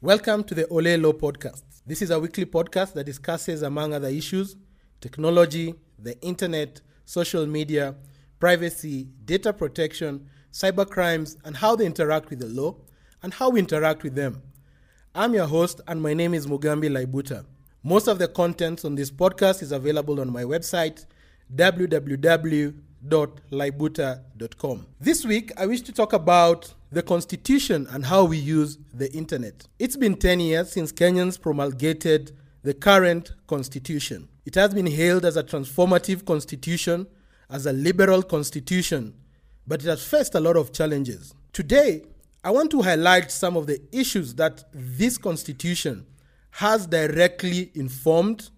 Welcome to the Ole Law Podcast. This is a weekly podcast that discusses, among other issues, technology, the internet, social media, privacy, data protection, cyber crimes, and how they interact with the law and how we interact with them. I'm your host, and my name is Mugambi Laibuta. Most of the contents on this podcast is available on my website, www.laibuta.com. This week, I wish to talk about the Constitution and how we use the internet. It's been 10 years since Kenyans promulgated the current Constitution. It has been hailed as a transformative constitution, as a liberal constitution, but it has faced a lot of challenges. Today, I want to highlight some of the issues that this constitution has directly informed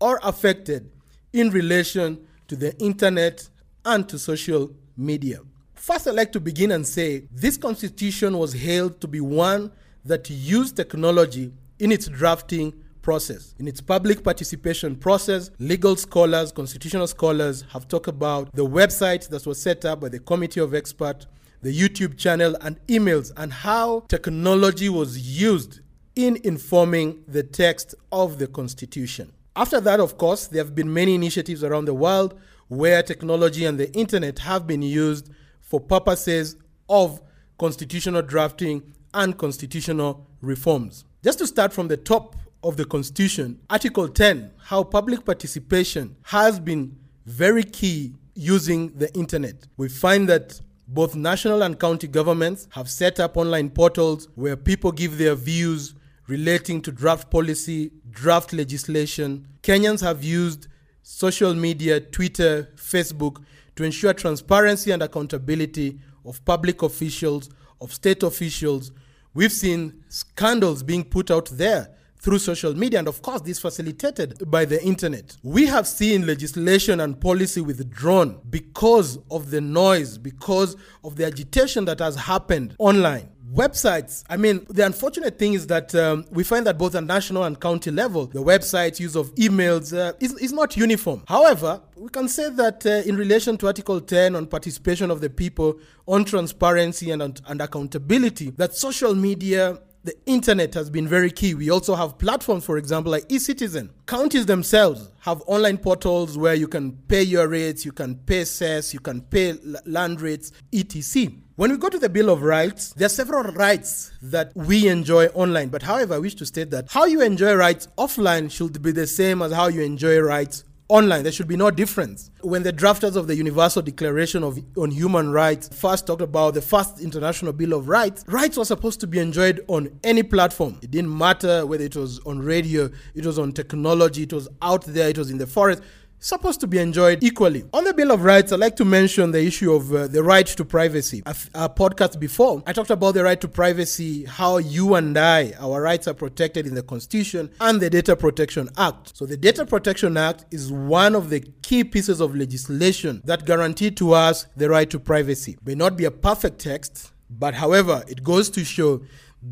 or affected in relation to the internet and to social media. First, I'd like to begin and say this constitution was hailed to be one that used technology in its drafting process. In its public participation process, legal scholars, constitutional scholars have talked about the website that was set up by the committee of experts, the YouTube channel, and emails, and how technology was used in informing the text of the Constitution. After that, of course, there have been many initiatives around the world where technology and the internet have been used for purposes of constitutional drafting and constitutional reforms. Just to start from the top of the Constitution, Article 10, how public participation has been very key using the internet. We find that both national and county governments have set up online portals where people give their views relating to draft policy, draft legislation. Kenyans have used social media, Twitter, Facebook to ensure transparency and accountability of public officials, of state officials. We've seen scandals being put out there through social media, and of course, this facilitated by the internet. We have seen legislation and policy withdrawn because of the noise, because of the agitation that has happened online websites i mean the unfortunate thing is that um, we find that both at national and county level the website use of emails uh, is, is not uniform however we can say that uh, in relation to article 10 on participation of the people on transparency and, and accountability that social media the internet has been very key. We also have platforms, for example, like eCitizen. Counties themselves have online portals where you can pay your rates, you can pay cess, you can pay land rates, etc. When we go to the Bill of Rights, there are several rights that we enjoy online. But however, I wish to state that how you enjoy rights offline should be the same as how you enjoy rights online. There should be no difference. When the drafters of the Universal Declaration of, on Human Rights first talked about the first International Bill of Rights, rights were supposed to be enjoyed on any platform. It didn't matter whether it was on radio, it was on technology, it was out there, it was in the forest supposed to be enjoyed equally. On the Bill of Rights, I'd like to mention the issue of uh, the right to privacy. A, podcast before, I talked about the right to privacy, how you and I, our rights are protected in the Constitution and the Data Protection Act. So, the Data Protection Act is one of the key pieces of legislation that guarantee to us the right to privacy. May not be a perfect text, but however, it goes to show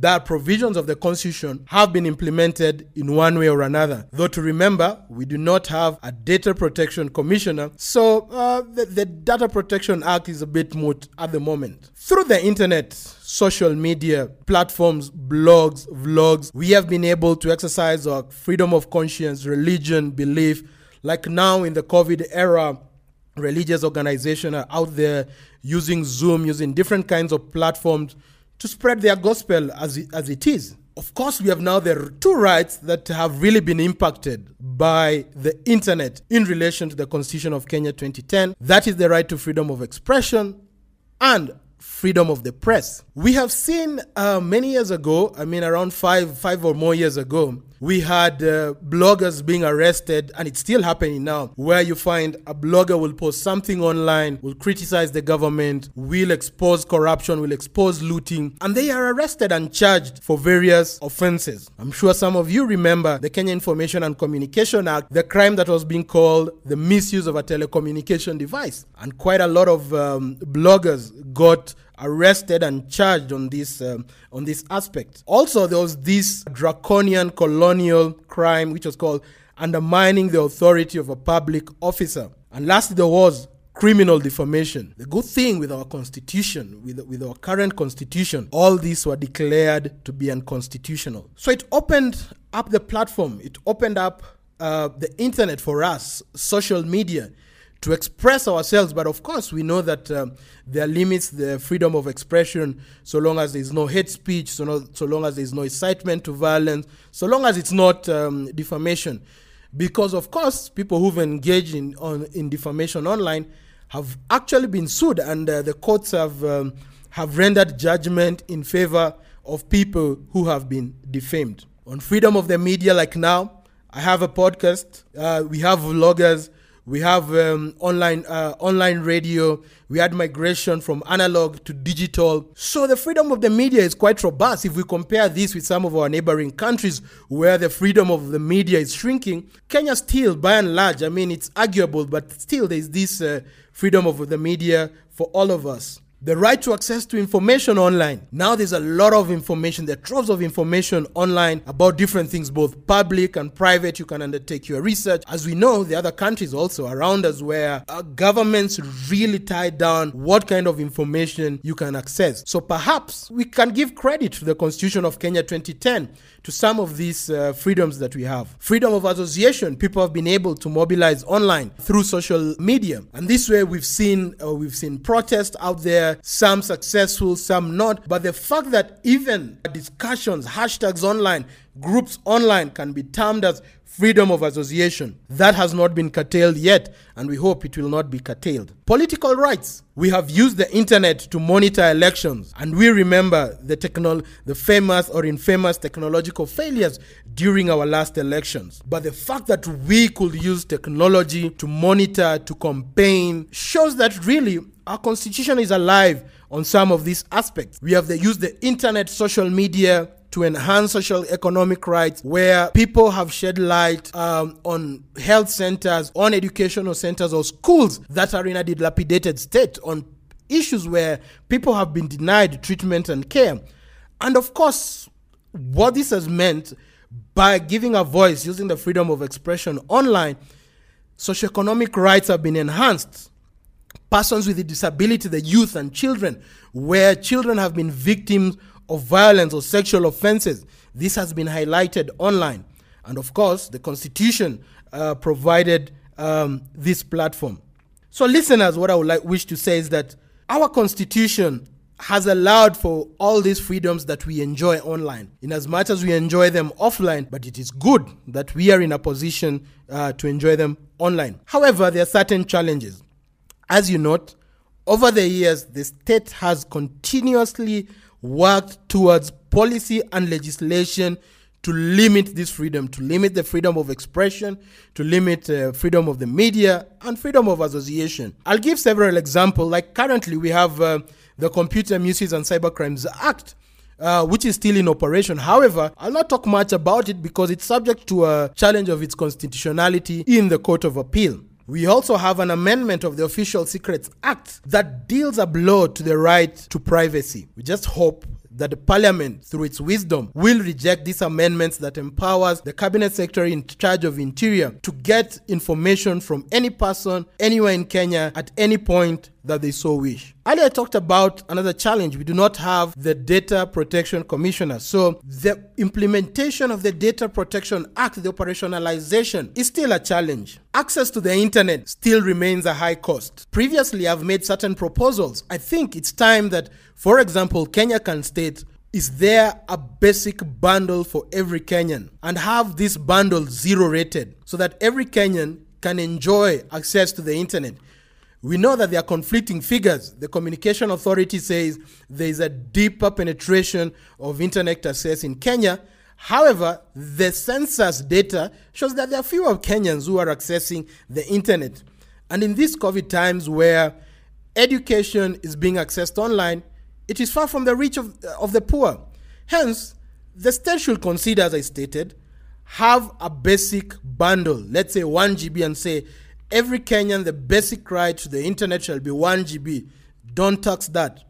that provisions of the Constitution have been implemented in one way or another. Though to remember, we do not have a data protection commissioner, so uh, the, the Data Protection Act is a bit moot at the moment. Through the internet, social media platforms, blogs, vlogs, we have been able to exercise our freedom of conscience, religion, belief. Like now in the COVID era, religious organizations are out there using Zoom, using different kinds of platforms to spread their gospel as it, as it is. Of course, we have now the two rights that have really been impacted by the internet in relation to the Constitution of Kenya 2010. That is the right to freedom of expression and freedom of the press. We have seen uh, many years ago, I mean, around five, five or more years ago, we had uh, bloggers being arrested, and it's still happening now, where you find a blogger will post something online, will criticize the government, will expose corruption, will expose looting, and they are arrested and charged for various offenses. I'm sure some of you remember the Kenya Information and Communication Act, the crime that was being called the misuse of a telecommunication device. And quite a lot of um, bloggers got arrested and charged on this um, on this aspect. Also, there was this draconian colonial crime which was called undermining the authority of a public officer. And lastly, there was criminal defamation. The good thing with our constitution, with, with our current constitution, all these were declared to be unconstitutional. So it opened up the platform, it opened up uh, the internet for us, social media, to express ourselves. But of course, we know that um, there limits the freedom of expression so long as there is no hate speech, so, no, so long as there is no incitement to violence, so long as it's not um, defamation. Because of course, people who've engaged in on in defamation online have actually been sued, and uh, the courts have um, have rendered judgment in favor of people who have been defamed. On freedom of the media, like now, I have a podcast. Uh, we have vloggers we have um, online uh, online radio. We had migration from analog to digital. So the freedom of the media is quite robust. If we compare this with some of our neighboring countries where the freedom of the media is shrinking, Kenya still, by and large, I mean, it's arguable, but still there's this uh, freedom of the media for all of us the right to access to information online. Now there's a lot of information, there are troves of information online about different things, both public and private. You can undertake your research. As we know, the other countries also around us where governments really tie down what kind of information you can access. So perhaps we can give credit to the Constitution of Kenya 2010 to some of these uh, freedoms that we have. Freedom of association, people have been able to mobilize online through social media. And this way we've seen uh, we've seen protests out there, some successful, some not. But the fact that even discussions, hashtags online, groups online can be termed as freedom of association. That has not been curtailed yet, and we hope it will not be curtailed. Political rights. We have used the internet to monitor elections, and we remember the, the famous or infamous technological failures during our last elections. But the fact that we could use technology to monitor, to campaign, shows that really our constitution is alive on some of these aspects. We have the, used the internet, social media, to enhance social economic rights where people have shed light um, on health centers, on educational centers or schools that are in a dilapidated state, on issues where people have been denied treatment and care. And of course, what this has meant by giving a voice using the freedom of expression online, socioeconomic rights have been enhanced. Persons with a disability, the youth and children, where children have been victims of violence or sexual offenses. This has been highlighted online. And of course, the Constitution uh, provided um, this platform. So, listeners, what I would like, wish to say is that our Constitution has allowed for all these freedoms that we enjoy online, in as much as we enjoy them offline, but it is good that we are in a position uh, to enjoy them online. However, there are certain challenges. As you note, over the years, the state has continuously worked towards policy and legislation to limit this freedom, to limit the freedom of expression, to limit uh, freedom of the media, and freedom of association. I'll give several examples. Like currently, we have uh, the Computer Misuse and Cybercrimes Act. Uh, which is still in operation. However, I'll not talk much about it because it's subject to a challenge of its constitutionality in the Court of Appeal. We also have an amendment of the Official Secrets Act that deals a blow to the right to privacy. We just hope that the parliament, through its wisdom, will reject these amendments that empowers the cabinet secretary in charge of interior to get information from any person anywhere in Kenya at any point that they so wish. Earlier, I talked about another challenge. We do not have the Data Protection Commissioner. So, the implementation of the Data Protection Act, the operationalization, is still a challenge. Access to the internet still remains a high cost. Previously, I've made certain proposals. I think it's time that, for example, Kenya can state is there a basic bundle for every Kenyan and have this bundle zero rated so that every Kenyan can enjoy access to the internet we know that there are conflicting figures. The Communication Authority says there is a deeper penetration of internet access in Kenya. However, the census data shows that there are fewer Kenyans who are accessing the internet. And in these COVID times where education is being accessed online, it is far from the reach of, of the poor. Hence, the state should consider, as I stated, have a basic bundle, let's say 1 GB, and say every Kenyan, the basic right to the internet shall be 1 GB. Don't tax that.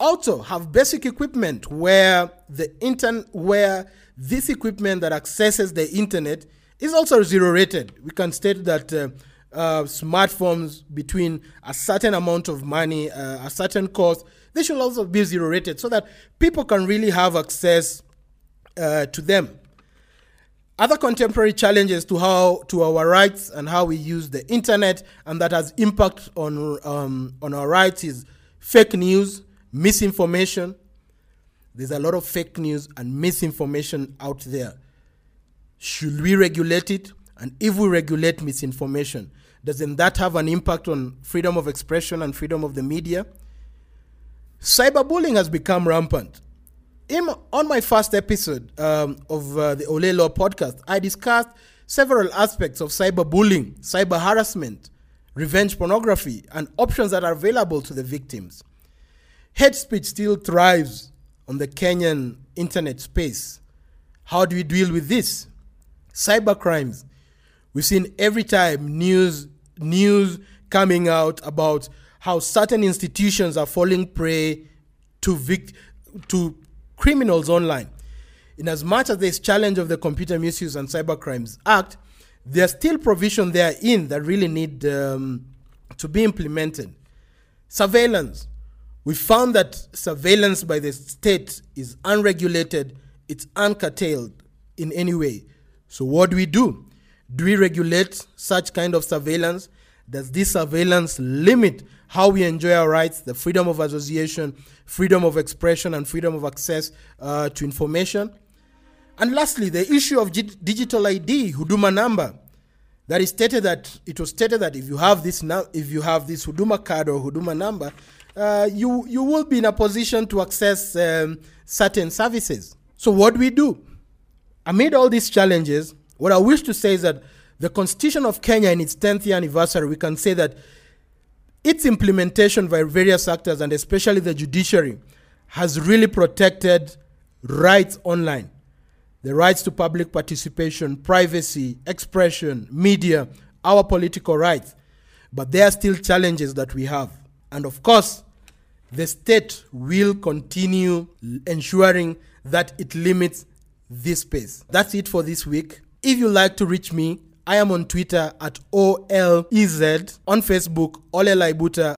Also, have basic equipment where the intern where this equipment that accesses the internet is also zero rated. We can state that uh, uh, smartphones between a certain amount of money, uh, a certain cost. They should also be zero rated so that people can really have access uh, to them. Other contemporary challenges to how to our rights and how we use the internet and that has impact on um, on our rights is fake news, misinformation. There's a lot of fake news and misinformation out there. Should we regulate it? And if we regulate misinformation, doesn't that have an impact on freedom of expression and freedom of the media? Cyberbullying has become rampant. In, on my first episode um, of uh, the Ole Law podcast, I discussed several aspects of cyberbullying, cyber harassment, revenge pornography, and options that are available to the victims. Hate speech still thrives on the Kenyan internet space. How do we deal with this? Cyber crimes. We've seen every time news news coming out about how certain institutions are falling prey to vict- to criminals online. In as much as there's challenge of the Computer Misuse and Cyber Crimes Act, there's still provision therein that really need um, to be implemented. Surveillance. We found that surveillance by the state is unregulated, it's uncurtailed in any way. So, what do we do? Do we regulate such kind of surveillance? Does this surveillance limit how we enjoy our rights, the freedom of association, freedom of expression, and freedom of access uh, to information? And lastly, the issue of digital ID, Huduma number. That is stated that it was stated that if you have this now, if you have this Huduma card or Huduma number, uh, you you will be in a position to access um, certain services. So what do we do? Amid all these challenges, what I wish to say is that the Constitution of Kenya, in its 10th year anniversary, we can say that its implementation by various actors and especially the judiciary has really protected rights online the rights to public participation, privacy, expression, media, our political rights. But there are still challenges that we have. And of course, the state will continue ensuring that it limits this space. That's it for this week. If you like to reach me, I am on Twitter at OLEZ, on Facebook, Ole Laibuta,